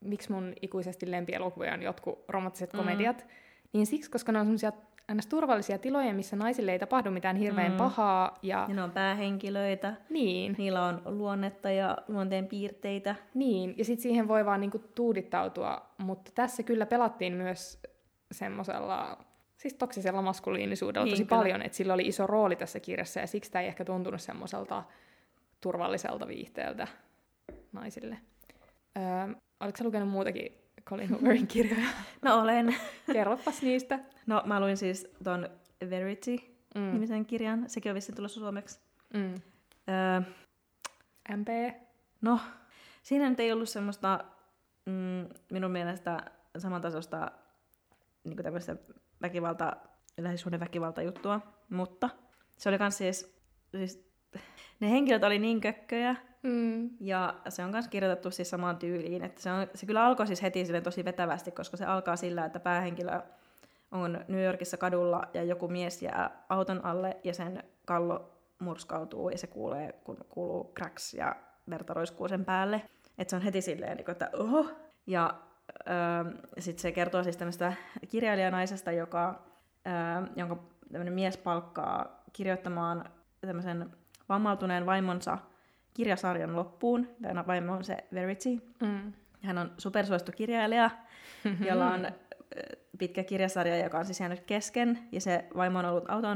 S2: miksi mun ikuisesti lempielokuvia on jotkut romanttiset mm. komediat, niin siksi, koska ne on semmoisia ns. turvallisia tiloja, missä naisille ei tapahdu mitään hirveän mm. pahaa. Ja...
S1: ja ne on päähenkilöitä.
S2: Niin.
S1: Niillä on luonnetta ja luonteen piirteitä.
S2: Niin, ja sitten siihen voi vaan niinku tuudittautua. Mutta tässä kyllä pelattiin myös semmoisella siis toksisella maskuliinisuudella niin, tosi kyllä. paljon, että sillä oli iso rooli tässä kirjassa, ja siksi tämä ei ehkä tuntunut semmoiselta turvalliselta viihteeltä naisille. Öö, oletko lukenut muutakin Colin Hooverin kirjoja?
S1: no olen.
S2: Kerropas niistä.
S1: No mä luin siis ton Verity-nimisen mm. kirjan. Sekin on vissiin tulossa suomeksi.
S2: Mm. Öö, MP?
S1: No, siinä nyt ei ollut semmoista mm, minun mielestä samantasosta niin tämmöistä väkivalta, väkivalta juttua, mutta se oli kans siis, siis ne henkilöt oli niin kökköjä, Mm. Ja se on myös kirjoitettu siis samaan tyyliin. Että se, on, se kyllä alkoi siis heti tosi vetävästi, koska se alkaa sillä, että päähenkilö on New Yorkissa kadulla ja joku mies jää auton alle ja sen kallo murskautuu ja se kuulee, kun kuuluu cracks ja verta roiskuu sen päälle. Että se on heti silleen, niin että oho. Ja öö, sitten se kertoo siis tämmöistä kirjailijanaisesta, joka, öö, jonka mies palkkaa kirjoittamaan tämmöisen vammautuneen vaimonsa kirjasarjan loppuun. Tämä vaimo on se Verity. Mm. Hän on supersuosittu kirjailija, jolla on pitkä kirjasarja, joka on siis jäänyt kesken. Ja se vaimo on ollut auto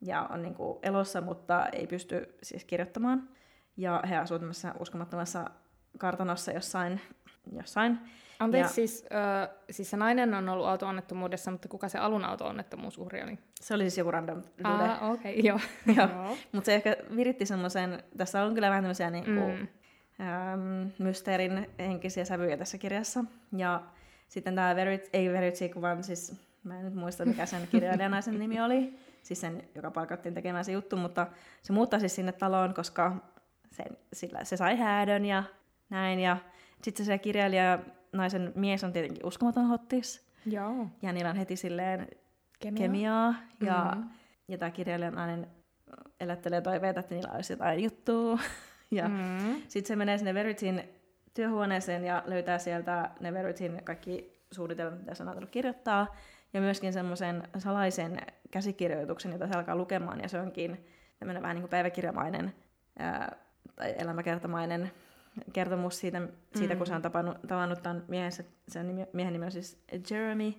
S1: ja on niin kuin elossa, mutta ei pysty siis kirjoittamaan. Ja he asuvat uskomattomassa kartanossa jossain, jossain
S2: Anteeksi, ja... siis, äh, siis se nainen on ollut auto-onnettomuudessa, mutta kuka se alun auto-onnettomuusuhri oli?
S1: Se oli siis joku random dude.
S2: Ah, okei, okay, joo.
S1: joo. Mutta se ehkä viritti semmoisen, tässä on kyllä vähän tämmöisiä niinku, mm. ähm, mysteerin henkisiä sävyjä tässä kirjassa. Ja sitten tämä Verit, ei Veritsi, vaan siis, mä en nyt muista mikä sen kirjailijanaisen nimi oli, siis sen, joka palkattiin tekemään se juttu, mutta se muuttaa siis sinne taloon, koska se, sillä, se sai häädön ja näin. Ja sitten se kirjailija naisen mies on tietenkin uskomaton hottis.
S2: Joo.
S1: Ja niillä on heti silleen Kemia. kemiaa. Ja, mm-hmm. ja tämä kirjailija nainen elättelee toiveita, että niillä olisi jotain juttua. ja mm-hmm. sitten se menee sinne Veritsin työhuoneeseen ja löytää sieltä ne Veritsin kaikki suunnitelmat, mitä se on ajatellut kirjoittaa. Ja myöskin semmoisen salaisen käsikirjoituksen, jota se alkaa lukemaan. Ja se onkin tämmöinen vähän niin kuin päiväkirjamainen ää, tai elämäkertamainen kertomus siitä, siitä mm. kun se on tapannut, tavannut tämän miehensä, sen nimi, miehen nimi on siis Jeremy,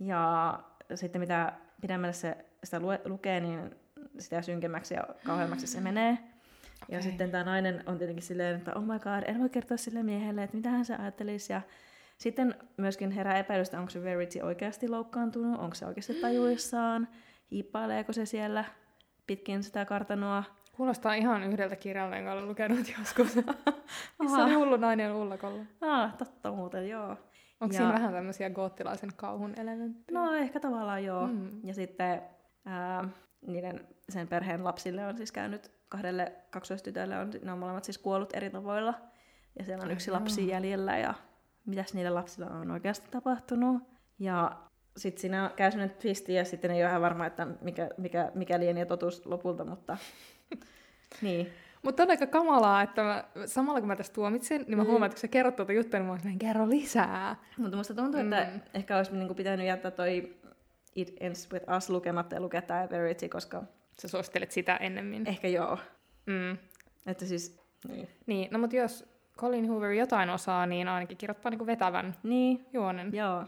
S1: ja sitten mitä pidemmälle se sitä lue, lukee, niin sitä synkemmäksi ja kauheammaksi se menee. Okay. Ja sitten tämä nainen on tietenkin silleen, että oh my god, en voi kertoa sille miehelle, että mitä hän se ajattelisi. Ja sitten myöskin herää epäilystä, onko se Verity oikeasti loukkaantunut, onko se oikeasti tajuissaan, hiippaileeko se siellä pitkin sitä kartanoa.
S2: Kuulostaa ihan yhdeltä kirjalta, jonka olen lukenut joskus. Missä oli hullu nainen ullakolla.
S1: Ah, totta muuten, joo.
S2: Onko ja... siinä vähän tämmöisiä goottilaisen kauhun elementtejä?
S1: No ehkä tavallaan joo. Mm. Ja sitten ää, niiden, sen perheen lapsille on siis käynyt kahdelle kaksoistytölle, on, ne on molemmat siis kuollut eri tavoilla. Ja siellä on yksi lapsi jäljellä ja mitäs niille lapsilla on oikeasti tapahtunut. Ja sitten siinä käy sellainen twisti ja sitten ei ole ihan varma, että mikä, mikä, mikä lienee totuus lopulta, mutta niin.
S2: Mutta on aika kamalaa, että mä, samalla kun mä tästä tuomitsin, niin mä mm. huomaan, että kun sä kerrot tuota juttua, niin mä olen kerro lisää.
S1: Mutta musta tuntuu, mm. että ehkä olisi niinku pitänyt jättää toi It Ends With Us lukematta ja lukea tämä Verity, koska...
S2: Sä suosittelet sitä ennemmin.
S1: Ehkä joo. Mm. Että siis...
S2: Niin. niin, no mutta jos Colin Hoover jotain osaa, niin ainakin kirjoittaa niinku vetävän
S1: niin.
S2: juonen.
S1: Joo.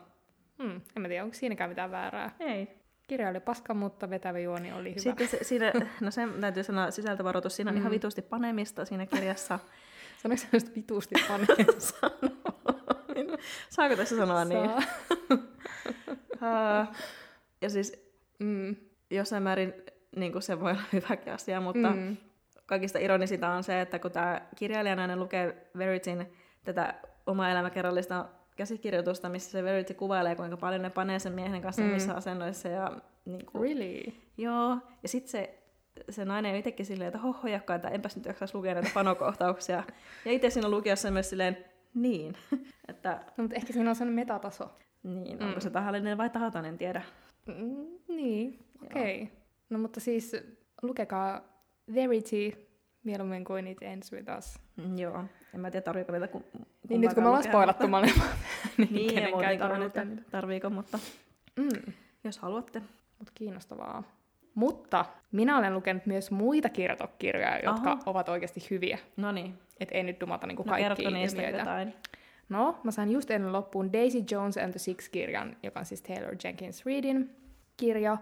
S2: Hmm, en mä tiedä, onko siinäkään mitään väärää.
S1: Ei.
S2: Kirja oli paska, mutta vetävä juoni oli hyvä.
S1: Sitten se, siinä, no sen täytyy sanoa sisältövaroitus, siinä on mm. ihan vitusti panemista siinä kirjassa.
S2: Sanoiko sä just vitusti panemista?
S1: Saako tässä sanoa niin? uh, ja siis mm. jossain määrin niin kuin se voi olla hyväkin asia, mutta mm. kaikista ironisinta on se, että kun tämä kirjailijanainen lukee Verityn tätä omaa elämäkerrallista käsikirjoitusta, missä se Verity kuvailee, kuinka paljon ne panee sen miehen kanssa mm. missä asennoissa. Ja, niin kuin,
S2: really?
S1: Joo, ja sitten se, se nainen on itsekin silleen, että hohojakkaan, että enpäs nyt jaksaisi lukea näitä panokohtauksia. ja itse siinä lukiessa myös silleen, niin. että,
S2: no, mutta ehkä siinä on sellainen metataso.
S1: Niin, mm. onko se tahallinen vai tahaton, en tiedä.
S2: Mm, niin, okei. Okay. No mutta siis lukekaa Verity mieluummin kuin It Ends With Us.
S1: Joo. En mä tiedä, tarviiko niitä kun...
S2: Niin nyt kun me ollaan spoilattu molemmat,
S1: niin, niin kenenkään ei tarvitse, tarviiko, mutta mm. jos haluatte.
S2: Mut kiinnostavaa. Mutta minä olen lukenut myös muita kirjoitokirjoja, jotka Aha. ovat oikeasti hyviä.
S1: No niin.
S2: Et ei nyt dumata niinku
S1: no,
S2: kaikki
S1: niistä jotain.
S2: No, mä sain just ennen loppuun Daisy Jones and the Six-kirjan, joka on siis Taylor Jenkins Reidin kirja,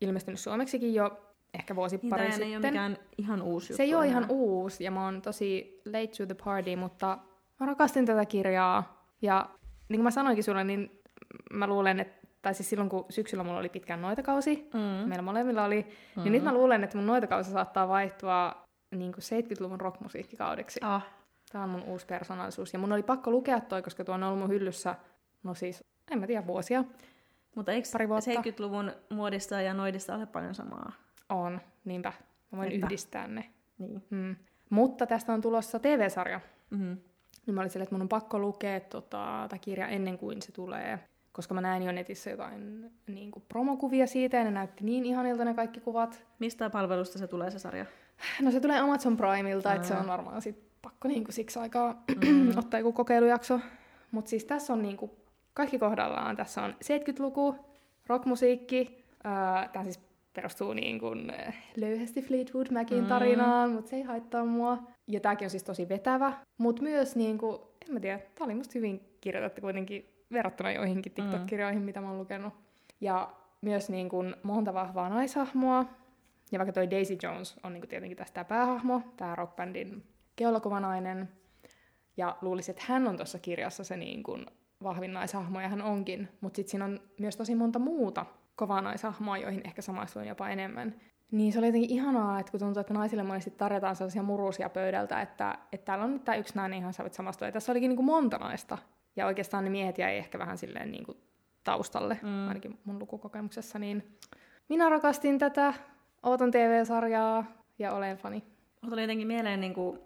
S2: ilmestynyt suomeksikin jo ehkä vuosi niin, pari sitten.
S1: ei ole mikään ihan uusi
S2: Se ei ole ihan uusi, ja mä oon tosi late to the party, mutta mä rakastin tätä kirjaa. Ja niin kuin mä sanoinkin sulle, niin mä luulen, että tai siis silloin kun syksyllä mulla oli pitkään noitakausi, mm. meillä molemmilla oli, mm. niin nyt mä luulen, että mun noitakausi saattaa vaihtua niin kuin 70-luvun rockmusiikkikaudeksi. Ah. Tämä on mun uusi persoonallisuus. Ja mun oli pakko lukea toi, koska tuo on ollut mun hyllyssä, no siis, en mä tiedä, vuosia.
S1: Mutta eikö Pari vuotta. 70-luvun muodista ja noidista ole paljon samaa?
S2: On, niinpä. Mä voin Niinpä. yhdistää ne.
S1: Niin.
S2: Mm. Mutta tästä on tulossa TV-sarja. Mm-hmm. Niin mä olin sille, että mun on pakko lukea tota, tämä kirja ennen kuin se tulee. Koska mä näin jo netissä jotain niin kuin promokuvia siitä, ja ne näytti niin ihanilta ne kaikki kuvat.
S1: Mistä palvelusta se tulee se sarja?
S2: No se tulee Amazon Primeilta, että se on varmaan sit pakko niin kuin siksi aikaa mm. ottaa joku kokeilujakso. Mutta siis tässä on niin kuin kaikki kohdallaan. Tässä on 70-luku, rockmusiikki, tämä siis perustuu niin kuin eh, löyhästi Fleetwood Macin mm. tarinaan, mutta se ei haittaa mua. Ja tämäkin on siis tosi vetävä, mutta myös niin kuin, en mä tiedä, tää oli musta hyvin kirjoitettu kuitenkin verrattuna joihinkin mm. TikTok-kirjoihin, mitä mä oon lukenut. Ja myös niin kuin monta vahvaa naishahmoa. Ja vaikka toi Daisy Jones on niin kuin tietenkin tästä päähahmo, tämä rockbandin keulakuvanainen. Ja luulisin, että hän on tuossa kirjassa se niin kuin vahvin naishahmo, ja hän onkin. Mutta sitten siinä on myös tosi monta muuta kovaa naishahmoa, joihin ehkä samaistuin jopa enemmän. Niin se oli jotenkin ihanaa, että kun tuntuu, että naisille monesti tarjotaan sellaisia murusia pöydältä, että, että täällä on nyt tämä yksi nainen ihan sä voit samastua. Ja tässä olikin niin kuin monta naista. Ja oikeastaan ne miehet jäi ehkä vähän silleen niin kuin taustalle, mm. ainakin mun lukukokemuksessa. Niin minä rakastin tätä, ootan TV-sarjaa ja olen fani.
S1: Mutta oli jotenkin mieleen niin kuin,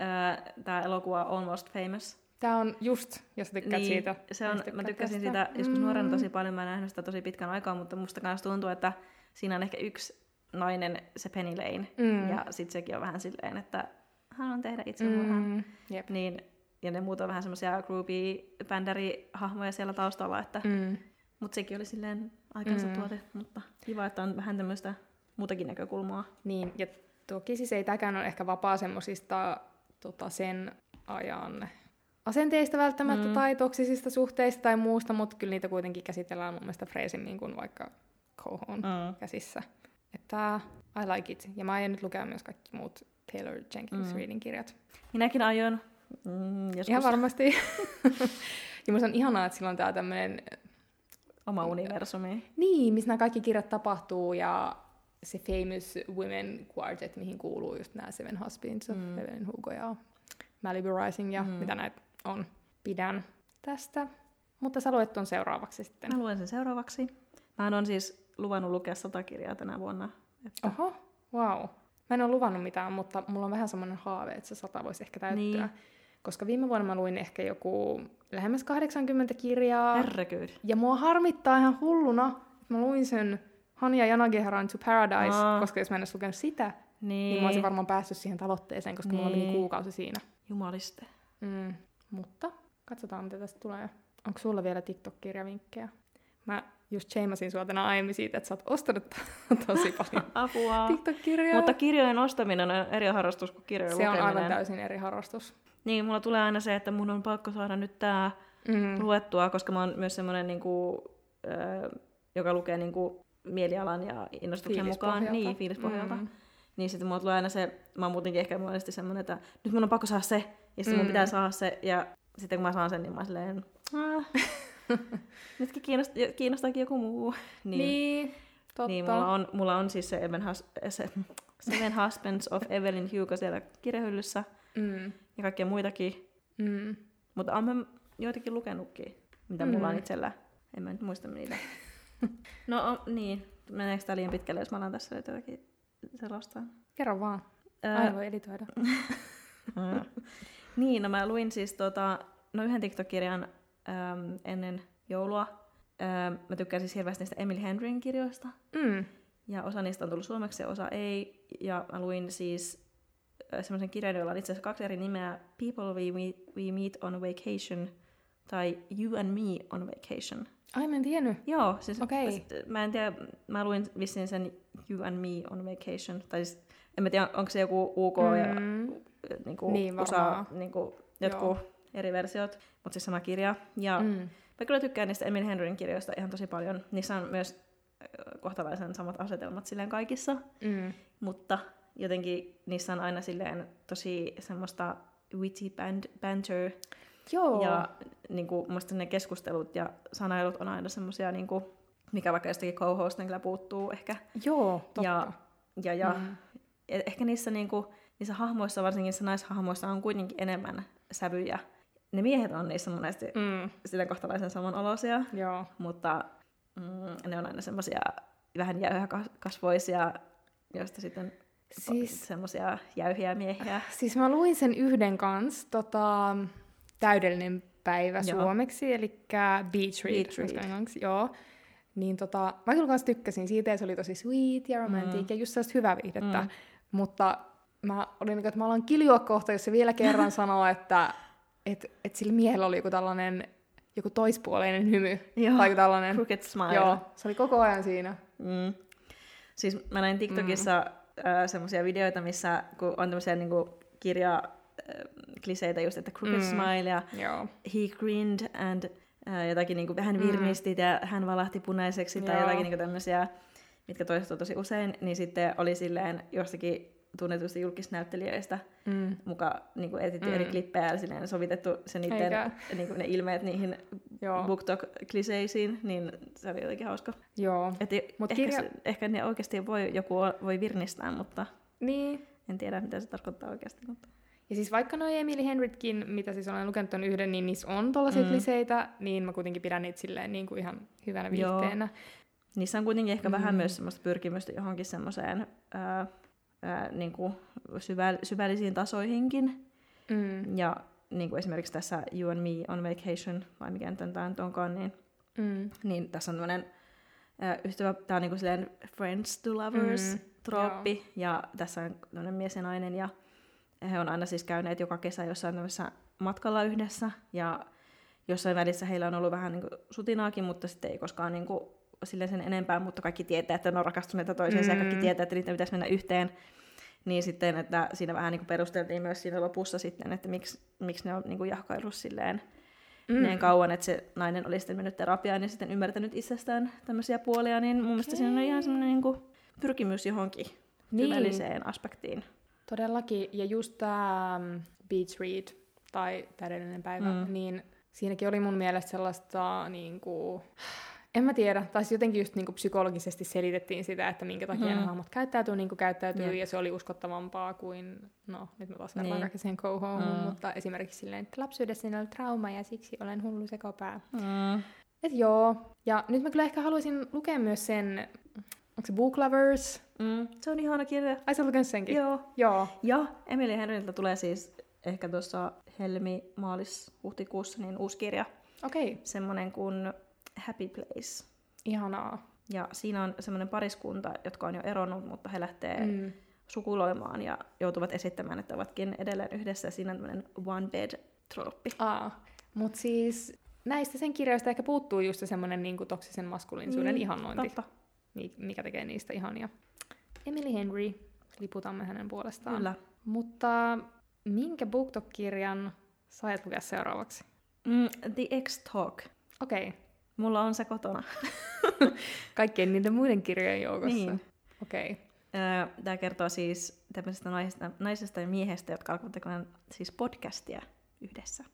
S1: äh, tämä elokuva Almost Famous.
S2: Tämä on just, jos tykkäät niin, siitä.
S1: Se on, mä tykkäsin tästä. siitä joskus mm. nuorena tosi paljon, mä en nähnyt sitä tosi pitkän aikaa, mutta musta myös tuntuu, että siinä on ehkä yksi nainen, se Penny Lane, mm. ja sitten sekin on vähän silleen, että haluan tehdä itsemurhan. Mm. Yep. Niin, ja ne muut on vähän semmoisia groupie bändäri-hahmoja siellä taustalla, että, mm. mutta sekin oli silleen aikansa mm. tuote, mutta kiva, että on vähän tämmöistä muutakin näkökulmaa.
S2: Niin, ja toki siis ei tämäkään ole ehkä vapaa semmosista tota sen ajan asenteista välttämättä mm. tai toksisista suhteista tai muusta, mutta kyllä niitä kuitenkin käsitellään mun mielestä freesimmin kuin vaikka Cohon mm. käsissä. Että I like it. Ja mä aion nyt lukea myös kaikki muut Taylor Jenkins mm. Reading kirjat.
S1: Minäkin aion. Mm,
S2: joskus. Ihan varmasti. ja musta on ihanaa, että sillä on tää tämmönen...
S1: Oma universumi.
S2: Niin, missä nämä kaikki kirjat tapahtuu ja se Famous Women Quartet, mihin kuuluu just nämä Seven Husbands of mm. Evelyn Hugo ja Malibu Rising ja mm. mitä näitä on. Pidän tästä. Mutta sä luet ton seuraavaksi sitten.
S1: Mä luen sen seuraavaksi. Mä on siis luvannut lukea sata kirjaa tänä vuonna.
S2: Että... Oho, wow. Mä en ole luvannut mitään, mutta mulla on vähän semmoinen haave, että se sata voisi ehkä täyttyä. Niin. Koska viime vuonna mä luin ehkä joku lähemmäs 80 kirjaa.
S1: Herregud.
S2: Ja mua harmittaa ihan hulluna, että mä luin sen Hania Yanagiharan To Paradise, Aa. koska jos mä en olisi lukenut sitä, niin. niin mä olisin varmaan päässyt siihen tavoitteeseen, koska niin. mulla meni niin. kuukausi siinä.
S1: Jumaliste.
S2: Mm. Mutta katsotaan, mitä tästä tulee. Onko sulla vielä TikTok-kirjavinkkejä? Mä just sheimasin sua tänä aiemmin siitä, että sä oot ostanut tosi paljon
S1: Apua.
S2: TikTok-kirjoja.
S1: Mutta kirjojen ostaminen on eri harrastus kuin kirjojen
S2: Se
S1: lukeminen.
S2: on aivan täysin eri harrastus.
S1: Niin, mulla tulee aina se, että mun on pakko saada nyt tää mm. luettua, koska mä oon myös semmoinen, niin kuin, äh, joka lukee niin kuin, mielialan ja innostuksen mukaan. Niin, fiilispohjalta. Mm. Niin sitten mulla tulee aina se, mä oon muutenkin ehkä monesti semmoinen, että nyt mun on pakko saada se, ja sitten mm. mun pitää saada se, ja sitten kun mä saan sen, niin mä silleen, nytkin kiinnost, kiinnostaakin joku muu.
S2: Niin, niin totta.
S1: Niin, mulla on, mulla on siis se, Evan Hus, se Seven Husbands of Evelyn Hugo siellä kirjahyllyssä, mm. ja kaikkia muitakin. Mm. Mutta olen joitakin lukenutkin, mitä mm. mulla on itsellä. En mä nyt muista niitä. no o, niin, meneekö tämä liian pitkälle, jos mä alan tässä jotakin selostaa?
S2: Kerro vaan. Voi editoida.
S1: niin, no mä luin siis tota, no yhden TikTok-kirjan äm, ennen joulua. Ähm, mä tykkään siis hirveästi niistä Emily Henryn kirjoista. Mm. Ja osa niistä on tullut suomeksi ja osa ei. Ja mä luin siis äh, semmoisen kirjan, jolla on itse asiassa kaksi eri nimeä. People we meet, we meet on vacation tai You and me on vacation.
S2: Ai, mä en tiennyt.
S1: Joo, siis okay. mä en tiedä, mä luin vissiin sen You and me on vacation. Tai siis, en mä tiedä, onko se joku UK mm. ja niin kuin, niin, USA, niin kuin, jotkut Joo. eri versiot, mutta siis sama kirja. Ja mm. mä kyllä tykkään niistä Emil Henryn kirjoista ihan tosi paljon. Niissä on myös kohtalaisen samat asetelmat silleen kaikissa, mm. mutta jotenkin niissä on aina silleen tosi semmoista witty band, banter.
S2: Joo.
S1: Ja niin kuin, musta ne keskustelut ja sanailut on aina semmoisia, niin kuin, mikä vaikka jostakin co kyllä puuttuu ehkä.
S2: Joo, totta.
S1: Ja, ja, ja mm. E- ehkä niissä, niin kuin, niissä hahmoissa, varsinkin niissä naishahmoissa, on kuitenkin enemmän sävyjä. Ne miehet on niissä monesti mm. sillä kohtalaisen samanoloisia,
S2: Joo.
S1: mutta mm, ne on aina semmoisia vähän jäyhäkasvoisia, joista sitten siis, semmoisia jäyhiä miehiä.
S2: Siis mä luin sen yhden kanssa, tota, täydellinen päivä Joo. suomeksi, eli Beach Read, Beach Read. joo. Niin tota, mä kyllä kanssa tykkäsin siitä, ja se oli tosi sweet ja romantic mm. ja just sellaista hyvää viihdettä. Mm. Mutta mä olin niin että mä alan kiljua kohta, jos se vielä kerran sanoo, että et, et sillä miehellä oli joku tällainen joku toispuoleinen hymy.
S1: Joo,
S2: tai tällainen.
S1: crooked smile.
S2: Joo, se oli koko ajan siinä.
S1: Mm. Siis mä näin TikTokissa mm. äh, semmoisia videoita, missä kun on tämmöisiä niinku kirja äh, kliseitä just, että crooked mm. smile ja Joo. he grinned and äh, jotakin niinku vähän virnistit mm. ja hän valahti punaiseksi Joo. tai jotakin niinku tämmöisiä, mitkä toistuu tosi usein, niin sitten oli silleen jostakin tunnetuista julkisnäyttelijöistä mm. mukaan niin etsitty mm. eri klippejä ja silleen sovitettu se niiden, niin kuin ne ilmeet niihin BookTok-kliseisiin, niin se oli jotenkin hauska.
S2: Joo.
S1: Et Mut ehkä, kirja... se, ehkä ne oikeasti voi, joku voi virnistää, mutta
S2: niin.
S1: en tiedä, mitä se tarkoittaa oikeasti. Mutta...
S2: Ja siis vaikka noin Emily Henritkin, mitä siis olen lukenut ton yhden, niin niissä on tollaisia mm. kliseitä, niin mä kuitenkin pidän niitä silleen niin kuin ihan hyvänä viihteenä.
S1: Niissä on kuitenkin ehkä mm. vähän myös semmoista pyrkimystä johonkin semmoiseen ää, ää, niin kuin syväl- syvällisiin tasoihinkin. Mm. Ja niin kuin esimerkiksi tässä You and Me on Vacation, vai mikä nyt tämä nyt onkaan, niin, mm. niin tässä on tämmöinen ystävä, tämä on niin kuin Friends to Lovers mm. trooppi, Joo. ja tässä on tämmöinen mies ja nainen, ja he on aina siis käyneet joka kesä jossain tämmöisessä matkalla yhdessä, ja jossain välissä heillä on ollut vähän niin kuin sutinaakin, mutta sitten ei koskaan niin kuin silleen sen enempää, mutta kaikki tietää, että ne on rakastuneita toisiinsa mm. ja kaikki tietää, että niitä pitäisi mennä yhteen. Niin sitten, että siinä vähän niin kuin perusteltiin myös siinä lopussa sitten, että miksi, miksi ne on niin kuin jahkaillut silleen mm. niin kauan, että se nainen oli sitten mennyt terapiaan ja sitten ymmärtänyt itsestään tämmöisiä puolia, niin mun mielestä siinä on ihan semmoinen niin kuin pyrkimys johonkin niin. syvälliseen aspektiin.
S2: Todellakin, ja just tämä um, Beach Read, tai täydellinen päivä, mm. niin siinäkin oli mun mielestä sellaista niin kuin, en mä tiedä, tai siis jotenkin just niin kuin psykologisesti selitettiin sitä, että minkä takia mm. hahmot käyttäytyy niin kuin käyttäytyy, mm. ja se oli uskottavampaa kuin, no nyt mä taas niin. sen go home, mm. mutta esimerkiksi silleen, että lapsuudessa oli trauma ja siksi olen hullu sekopää. Mm. Et joo, ja nyt mä kyllä ehkä haluaisin lukea myös sen, onko se Book Lovers?
S1: Mm. Se on ihana kirja.
S2: Ai sä lukenut senkin?
S1: Joo.
S2: Joo.
S1: Ja Emily Henryltä tulee siis ehkä tuossa helmi, maalis, huhtikuussa niin uusi kirja.
S2: Okei. Okay.
S1: Semmoinen kuin Happy Place.
S2: Ihanaa.
S1: Ja siinä on semmoinen pariskunta, jotka on jo eronnut, mutta he lähtee mm. sukuloimaan ja joutuvat esittämään, että ovatkin edelleen yhdessä. Siinä on tämmöinen one bed troppi.
S2: Aa, mutta siis näistä sen kirjoista ehkä puuttuu just se semmoinen niin toksisen maskuliinisuuden mm, ihannointi, totta. mikä tekee niistä ihania. Emily Henry, liputamme hänen puolestaan.
S1: Kyllä.
S2: Mutta minkä BookTok-kirjan sait lukea seuraavaksi?
S1: Mm, The X-Talk.
S2: Okei. Okay.
S1: Mulla on se kotona.
S2: Kaikkien niiden muiden kirjojen joukossa? Niin. Okei. Okay.
S1: Tämä kertoo siis tämmöisestä naisesta, naisesta ja miehestä, jotka alkavat tekemään siis podcastia yhdessä.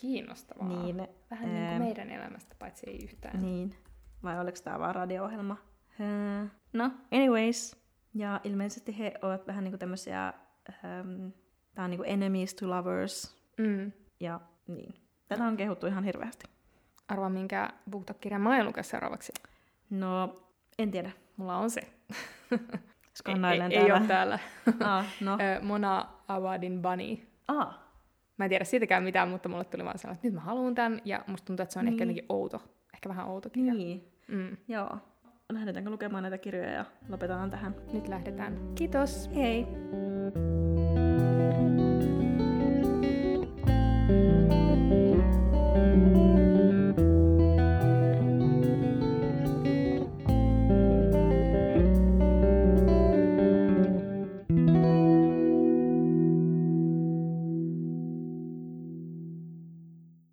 S2: Kiinnostavaa.
S1: Niin,
S2: Vähän niin kuin meidän elämästä, paitsi ei yhtään.
S1: Niin. Vai oliko tämä vaan radio-ohjelma? No, anyways. Ja ilmeisesti he ovat vähän niin kuin tämmöisiä, um, tämä on niin kuin enemies to lovers.
S2: Mm.
S1: Ja niin. Tätä on kehuttu ihan hirveästi.
S2: Arvaa, minkä BookTok-kirjan mä lukea seuraavaksi.
S1: No, en tiedä.
S2: Mulla on se.
S1: Skannailen
S2: ei,
S1: täällä.
S2: Ei ole täällä.
S1: ah, no.
S2: Mona Awadin Bunny.
S1: Ah.
S2: Mä en tiedä siitäkään mitään, mutta mulle tuli vaan sellainen, että nyt mä haluan tämän, ja musta tuntuu, että se on niin. ehkä jotenkin outo. Ehkä vähän outo kirja.
S1: Niin.
S2: Mm.
S1: Joo. Lähdetäänkö lukemaan näitä kirjoja ja lopetetaan tähän?
S2: Nyt lähdetään. Kiitos.
S1: Hei.